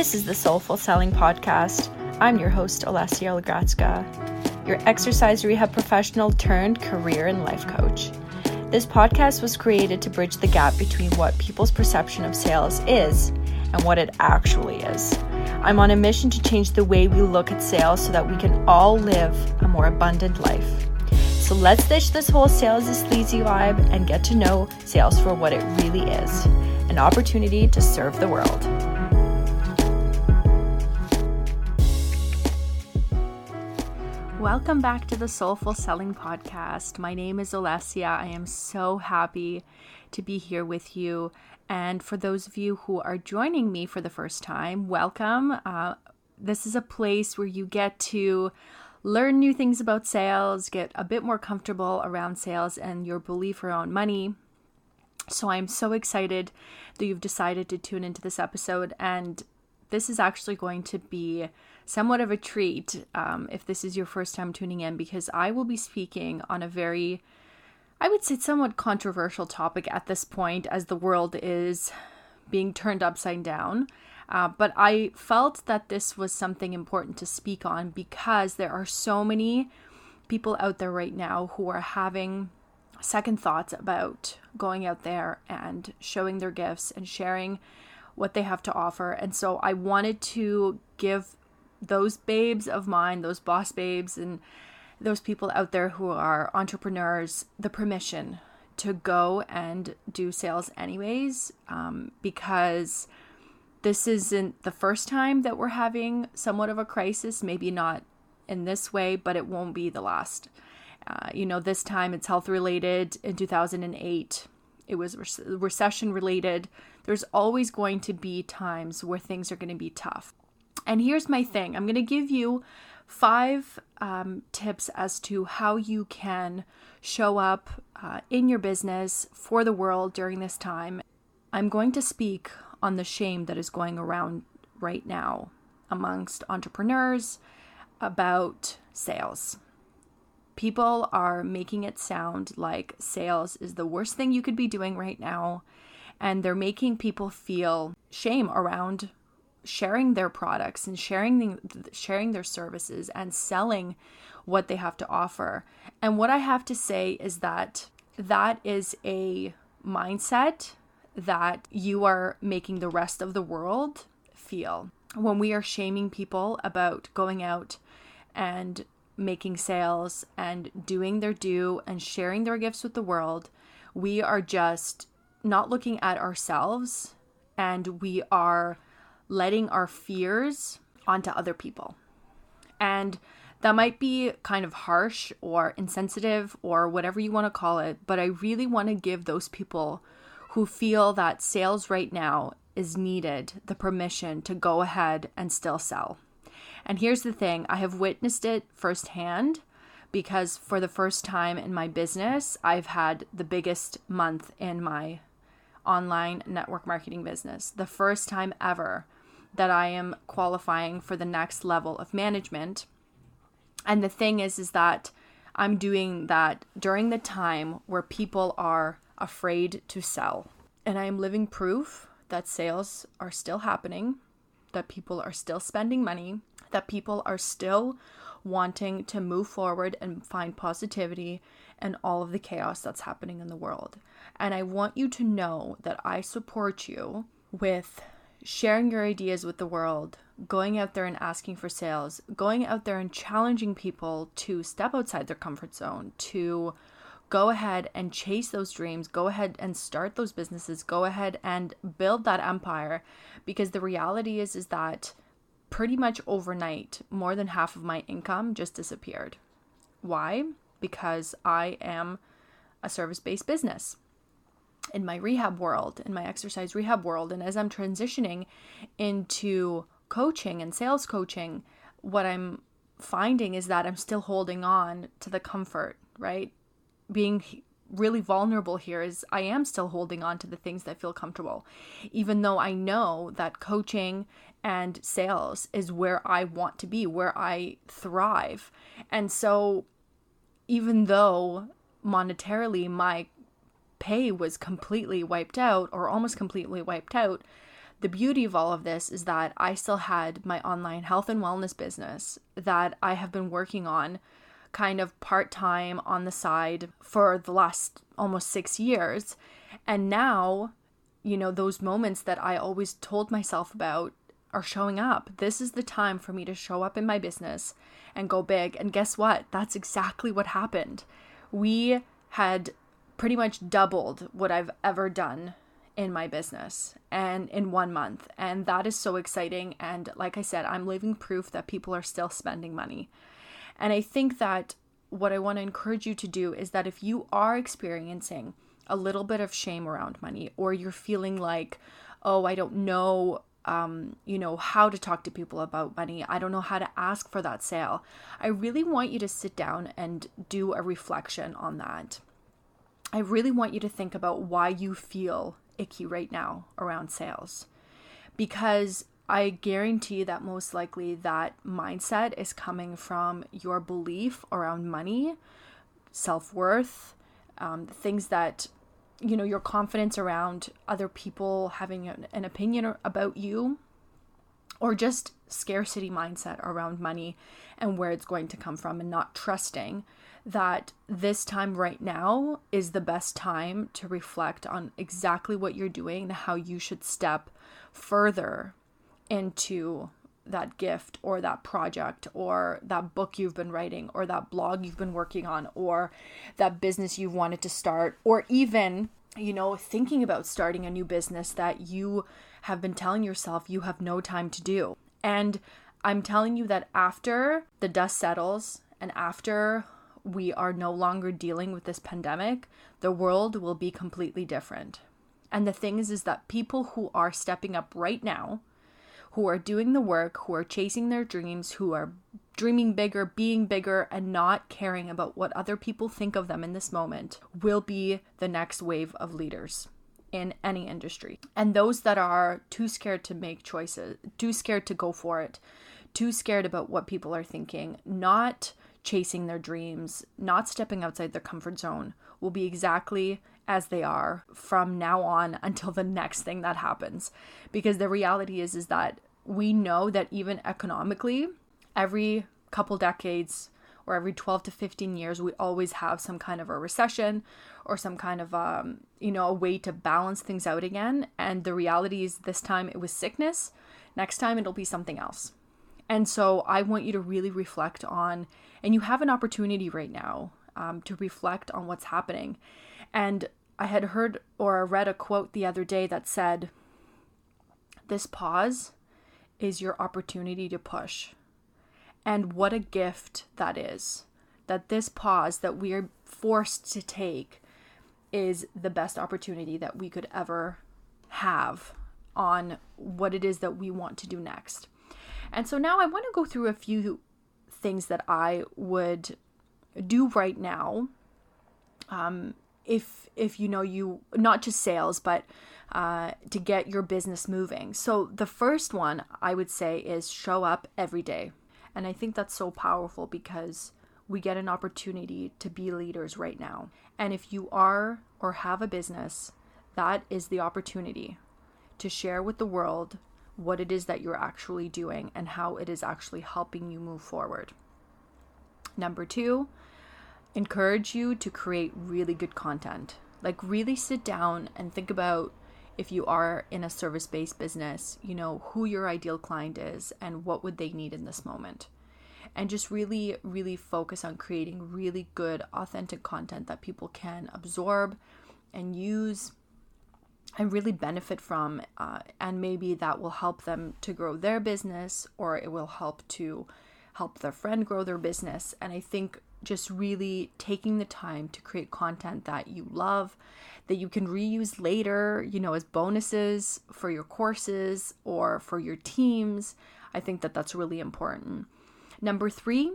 This is the Soulful Selling Podcast. I'm your host, Olesya Oligradska, your exercise rehab professional turned career and life coach. This podcast was created to bridge the gap between what people's perception of sales is and what it actually is. I'm on a mission to change the way we look at sales so that we can all live a more abundant life. So let's ditch this whole sales is sleazy vibe and get to know sales for what it really is an opportunity to serve the world. Welcome back to the Soulful Selling Podcast. My name is Olesya. I am so happy to be here with you. And for those of you who are joining me for the first time, welcome. Uh, this is a place where you get to learn new things about sales, get a bit more comfortable around sales and your belief around money. So I'm so excited that you've decided to tune into this episode. And this is actually going to be somewhat of a treat um, if this is your first time tuning in, because I will be speaking on a very, I would say, somewhat controversial topic at this point as the world is being turned upside down. Uh, but I felt that this was something important to speak on because there are so many people out there right now who are having second thoughts about going out there and showing their gifts and sharing what they have to offer. And so I wanted to give those babes of mine, those boss babes, and those people out there who are entrepreneurs the permission to go and do sales anyways, um, because this isn't the first time that we're having somewhat of a crisis. Maybe not in this way, but it won't be the last. Uh, you know, this time it's health related. In 2008, it was re- recession related. There's always going to be times where things are going to be tough. And here's my thing I'm going to give you five um, tips as to how you can show up uh, in your business for the world during this time. I'm going to speak on the shame that is going around right now amongst entrepreneurs about sales. People are making it sound like sales is the worst thing you could be doing right now, and they're making people feel shame around sharing their products and sharing the, sharing their services and selling what they have to offer. And what I have to say is that that is a mindset that you are making the rest of the world feel. When we are shaming people about going out and making sales and doing their due and sharing their gifts with the world, we are just not looking at ourselves and we are letting our fears onto other people. And that might be kind of harsh or insensitive or whatever you want to call it, but I really want to give those people who feel that sales right now is needed the permission to go ahead and still sell. And here's the thing I have witnessed it firsthand because for the first time in my business, I've had the biggest month in my online network marketing business. The first time ever that I am qualifying for the next level of management. And the thing is is that I'm doing that during the time where people are afraid to sell. And I am living proof that sales are still happening, that people are still spending money, that people are still wanting to move forward and find positivity and all of the chaos that's happening in the world. And I want you to know that I support you with sharing your ideas with the world, going out there and asking for sales, going out there and challenging people to step outside their comfort zone, to go ahead and chase those dreams, go ahead and start those businesses, go ahead and build that empire because the reality is is that pretty much overnight more than half of my income just disappeared. Why? Because I am a service-based business in my rehab world, in my exercise rehab world. And as I'm transitioning into coaching and sales coaching, what I'm finding is that I'm still holding on to the comfort, right? Being really vulnerable here is I am still holding on to the things that feel comfortable, even though I know that coaching and sales is where I want to be, where I thrive. And so, even though monetarily my pay was completely wiped out or almost completely wiped out, the beauty of all of this is that I still had my online health and wellness business that I have been working on kind of part time on the side for the last almost six years. And now, you know, those moments that I always told myself about are showing up. This is the time for me to show up in my business and go big. And guess what? That's exactly what happened. We had pretty much doubled what I've ever done in my business and in one month. And that is so exciting. And like I said, I'm living proof that people are still spending money. And I think that what I want to encourage you to do is that if you are experiencing a little bit of shame around money, or you're feeling like, oh, I don't know um, you know, how to talk to people about money. I don't know how to ask for that sale. I really want you to sit down and do a reflection on that. I really want you to think about why you feel icky right now around sales. Because I guarantee that most likely that mindset is coming from your belief around money, self worth, um, things that you know your confidence around other people having an, an opinion about you or just scarcity mindset around money and where it's going to come from and not trusting that this time right now is the best time to reflect on exactly what you're doing and how you should step further into that gift or that project or that book you've been writing or that blog you've been working on or that business you've wanted to start or even you know thinking about starting a new business that you have been telling yourself you have no time to do. And i'm telling you that after the dust settles and after we are no longer dealing with this pandemic the world will be completely different and the thing is is that people who are stepping up right now who are doing the work, who are chasing their dreams, who are dreaming bigger, being bigger, and not caring about what other people think of them in this moment will be the next wave of leaders in any industry. And those that are too scared to make choices, too scared to go for it, too scared about what people are thinking, not chasing their dreams, not stepping outside their comfort zone, will be exactly as they are from now on until the next thing that happens. Because the reality is is that we know that even economically every couple decades or every 12 to 15 years we always have some kind of a recession or some kind of um, you know a way to balance things out again. And the reality is this time it was sickness. Next time it'll be something else and so i want you to really reflect on and you have an opportunity right now um, to reflect on what's happening and I had heard or read a quote the other day that said, This pause is your opportunity to push. And what a gift that is. That this pause that we are forced to take is the best opportunity that we could ever have on what it is that we want to do next. And so now I want to go through a few things that I would do right now um, if if you know you not just sales but uh, to get your business moving. So the first one i would say is show up every day. And i think that's so powerful because we get an opportunity to be leaders right now. And if you are or have a business that is the opportunity to share with the world what it is that you're actually doing and how it is actually helping you move forward number two encourage you to create really good content. Like, really sit down and think about if you are in a service based business, you know, who your ideal client is and what would they need in this moment. And just really, really focus on creating really good, authentic content that people can absorb and use and really benefit from. Uh, and maybe that will help them to grow their business or it will help to help their friend grow their business. And I think just really taking the time to create content that you love, that you can reuse later, you know, as bonuses for your courses or for your teams. I think that that's really important. Number three,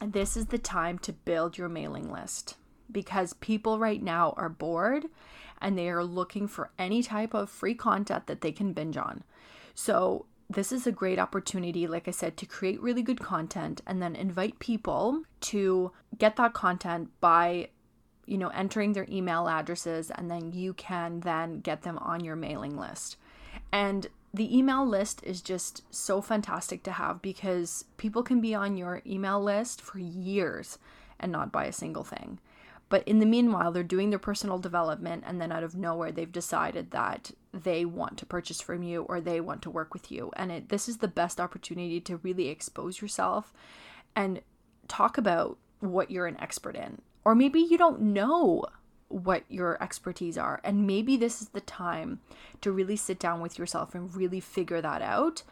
this is the time to build your mailing list because people right now are bored and they are looking for any type of free content that they can binge on. So this is a great opportunity, like I said, to create really good content and then invite people to get that content by, you know, entering their email addresses and then you can then get them on your mailing list. And the email list is just so fantastic to have because people can be on your email list for years and not buy a single thing. But in the meanwhile, they're doing their personal development, and then out of nowhere, they've decided that they want to purchase from you or they want to work with you. And it, this is the best opportunity to really expose yourself and talk about what you're an expert in. Or maybe you don't know what your expertise are. And maybe this is the time to really sit down with yourself and really figure that out.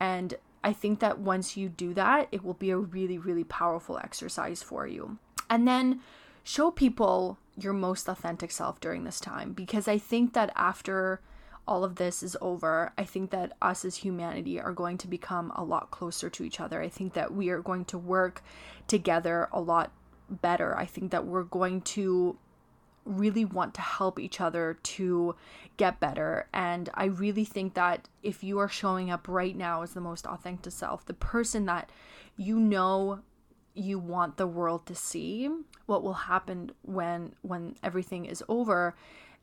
And I think that once you do that, it will be a really, really powerful exercise for you. And then show people your most authentic self during this time because I think that after all of this is over, I think that us as humanity are going to become a lot closer to each other. I think that we are going to work together a lot better. I think that we're going to really want to help each other to get better. And I really think that if you are showing up right now as the most authentic self, the person that you know you want the world to see, what will happen when when everything is over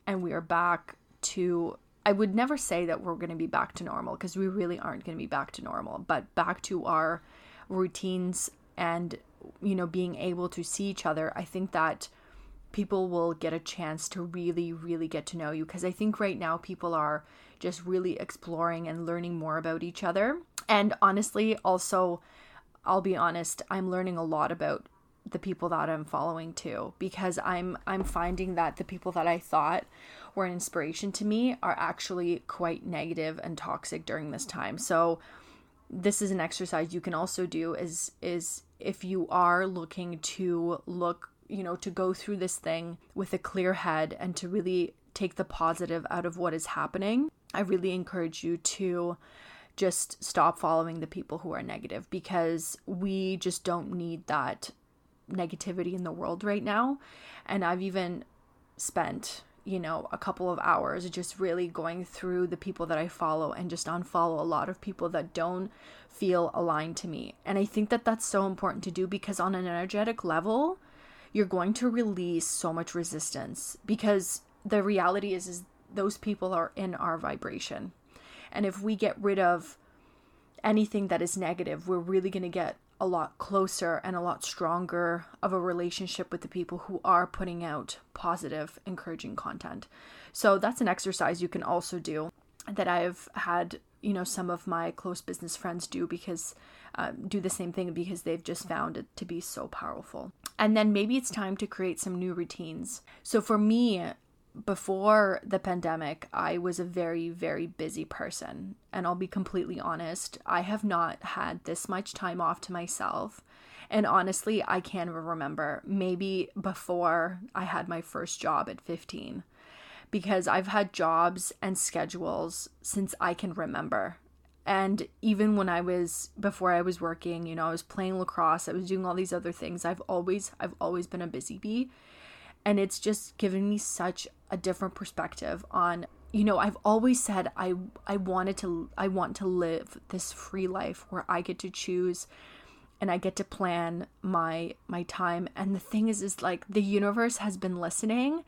and we are back to I would never say that we're going to be back to normal because we really aren't going to be back to normal, but back to our routines and you know being able to see each other. I think that people will get a chance to really, really get to know you. Because I think right now people are just really exploring and learning more about each other. And honestly, also, I'll be honest, I'm learning a lot about the people that I'm following too because I'm I'm finding that the people that I thought were an inspiration to me are actually quite negative and toxic during this time. So this is an exercise you can also do is is if you are looking to look you know, to go through this thing with a clear head and to really take the positive out of what is happening, I really encourage you to just stop following the people who are negative because we just don't need that negativity in the world right now. And I've even spent, you know, a couple of hours just really going through the people that I follow and just unfollow a lot of people that don't feel aligned to me. And I think that that's so important to do because on an energetic level, you're going to release so much resistance because the reality is is those people are in our vibration. And if we get rid of anything that is negative, we're really going to get a lot closer and a lot stronger of a relationship with the people who are putting out positive, encouraging content. So that's an exercise you can also do that I've had, you know, some of my close business friends do because uh, do the same thing because they've just found it to be so powerful. And then maybe it's time to create some new routines. So for me, before the pandemic, I was a very, very busy person. And I'll be completely honest, I have not had this much time off to myself. And honestly, I can't remember. Maybe before I had my first job at 15, because I've had jobs and schedules since I can remember and even when i was before i was working you know i was playing lacrosse i was doing all these other things i've always i've always been a busy bee and it's just given me such a different perspective on you know i've always said i i wanted to i want to live this free life where i get to choose and i get to plan my my time and the thing is is like the universe has been listening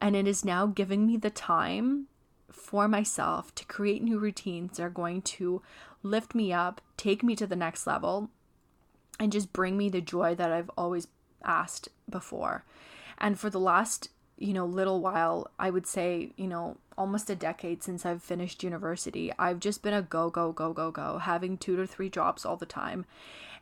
and it is now giving me the time for myself to create new routines that are going to lift me up, take me to the next level, and just bring me the joy that I've always asked before. And for the last, you know, little while, I would say, you know, almost a decade since I've finished university, I've just been a go, go, go, go, go, having two to three jobs all the time.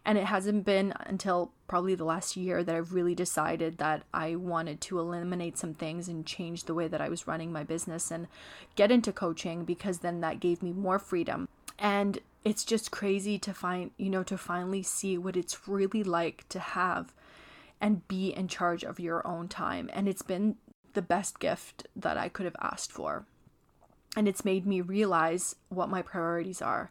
And it hasn't been until probably the last year that I've really decided that I wanted to eliminate some things and change the way that I was running my business and get into coaching because then that gave me more freedom. And it's just crazy to find, you know, to finally see what it's really like to have and be in charge of your own time. And it's been the best gift that I could have asked for. And it's made me realize what my priorities are.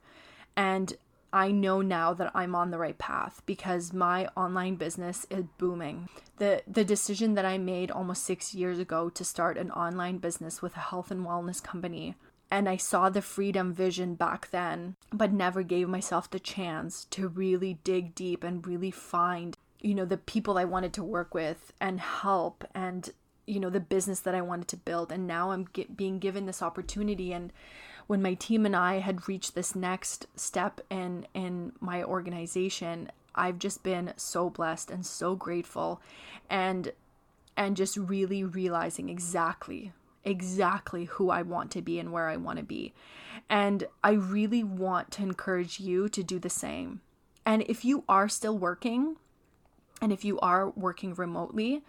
And I know now that I'm on the right path because my online business is booming. The the decision that I made almost 6 years ago to start an online business with a health and wellness company and I saw the freedom vision back then, but never gave myself the chance to really dig deep and really find, you know, the people I wanted to work with and help and you know the business that I wanted to build and now I'm get, being given this opportunity and when my team and I had reached this next step in in my organization, I've just been so blessed and so grateful and and just really realizing exactly exactly who I want to be and where I want to be. And I really want to encourage you to do the same. And if you are still working and if you are working remotely,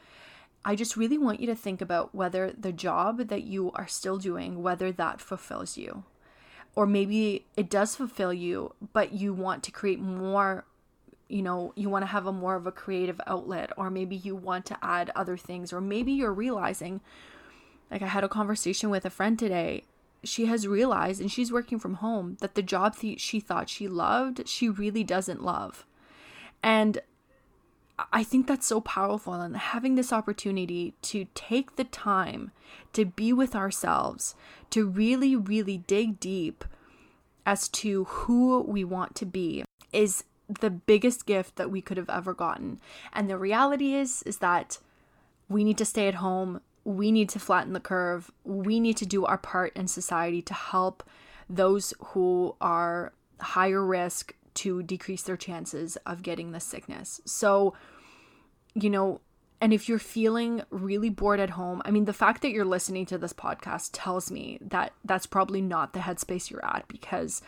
I just really want you to think about whether the job that you are still doing, whether that fulfills you. Or maybe it does fulfill you, but you want to create more you know, you want to have a more of a creative outlet, or maybe you want to add other things, or maybe you're realizing, like I had a conversation with a friend today. She has realized, and she's working from home, that the job th- she thought she loved, she really doesn't love. And I think that's so powerful. And having this opportunity to take the time to be with ourselves, to really, really dig deep as to who we want to be is the biggest gift that we could have ever gotten. And the reality is is that we need to stay at home. We need to flatten the curve. We need to do our part in society to help those who are higher risk to decrease their chances of getting the sickness. So, you know, and if you're feeling really bored at home, I mean, the fact that you're listening to this podcast tells me that that's probably not the headspace you're at because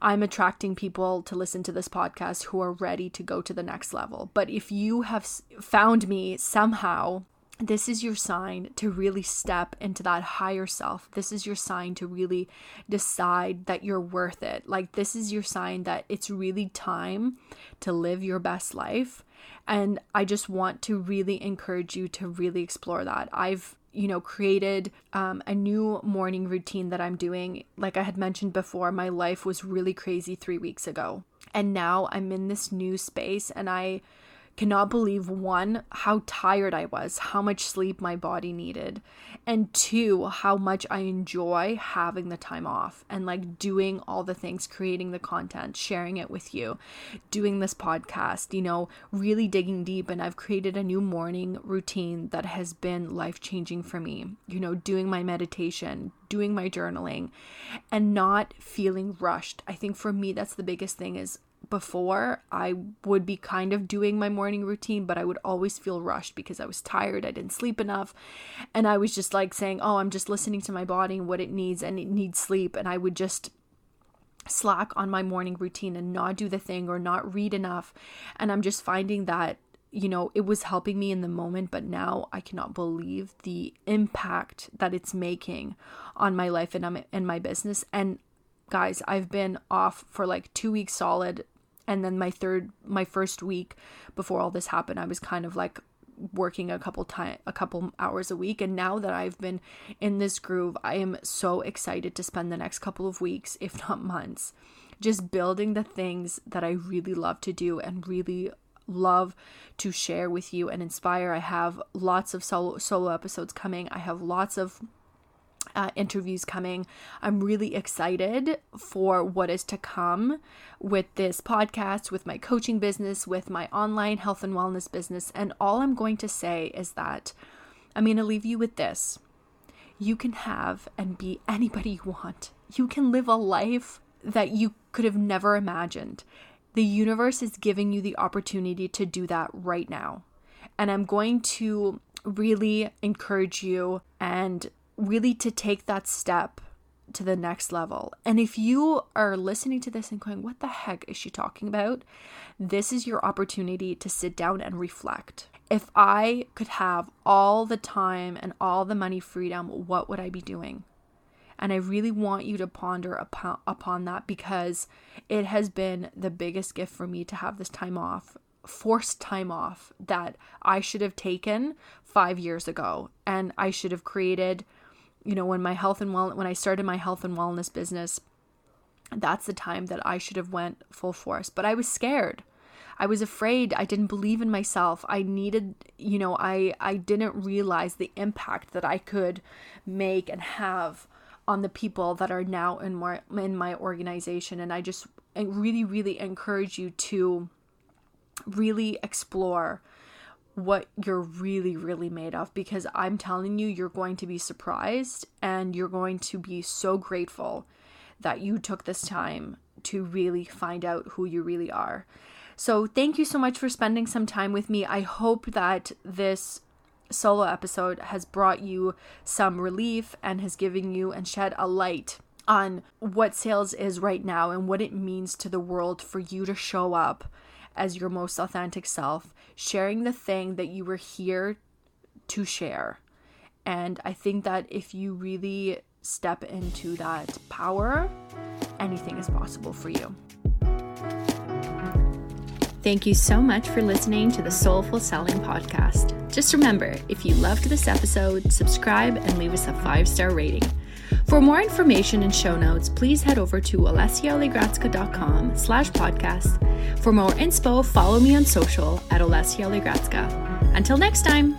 I'm attracting people to listen to this podcast who are ready to go to the next level. But if you have found me somehow, this is your sign to really step into that higher self. This is your sign to really decide that you're worth it. Like, this is your sign that it's really time to live your best life. And I just want to really encourage you to really explore that. I've you know, created um, a new morning routine that I'm doing. Like I had mentioned before, my life was really crazy three weeks ago. And now I'm in this new space and I cannot believe one, how tired I was, how much sleep my body needed, and two, how much I enjoy having the time off and like doing all the things, creating the content, sharing it with you, doing this podcast, you know, really digging deep. And I've created a new morning routine that has been life changing for me, you know, doing my meditation, doing my journaling, and not feeling rushed. I think for me, that's the biggest thing is before, I would be kind of doing my morning routine, but I would always feel rushed because I was tired, I didn't sleep enough, and I was just like saying, "Oh, I'm just listening to my body and what it needs and it needs sleep." And I would just slack on my morning routine and not do the thing or not read enough. And I'm just finding that you know, it was helping me in the moment, but now I cannot believe the impact that it's making on my life and um, and my business. And guys, I've been off for like 2 weeks solid and then my third my first week before all this happened i was kind of like working a couple time a couple hours a week. And now that I've been in this groove I am so excited to spend the next couple of weeks if not months just building the things that I really love to do and really love to share with you and inspire. I have lots of solo solo episodes coming. I have lots of uh, interviews coming. I'm really excited for what is to come with this podcast, with my coaching business, with my online health and wellness business. And all I'm going to say is that I'm going to leave you with this. You can have and be anybody you want. You can live a life that you could have never imagined. The universe is giving you the opportunity to do that right now. And I'm going to really encourage you and really to take that step to the next level. And if you are listening to this and going, what the heck is she talking about? This is your opportunity to sit down and reflect. If I could have all the time and all the money freedom, what would I be doing? And I really want you to ponder upon, upon that because it has been the biggest gift for me to have this time off forced time off that I should have taken five years ago. And I should have created you know, when my health and well when I started my health and wellness business, that's the time that I should have went full force. But I was scared. I was afraid. I didn't believe in myself. I needed, you know, I I didn't realize the impact that I could make and have on the people that are now in my in my organization and I just really really encourage you to really explore what you're really, really made of because I'm telling you, you're going to be surprised and you're going to be so grateful that you took this time to really find out who you really are. So, thank you so much for spending some time with me. I hope that this solo episode has brought you some relief and has given you and shed a light on what sales is right now and what it means to the world for you to show up as your most authentic self, sharing the thing that you were here to share. And I think that if you really step into that power, anything is possible for you. Thank you so much for listening to the Soulful Selling Podcast. Just remember, if you loved this episode, subscribe and leave us a five star rating. For more information and show notes, please head over to olesyaoligradska.com slash podcast. For more inspo, follow me on social at Olesya Until next time.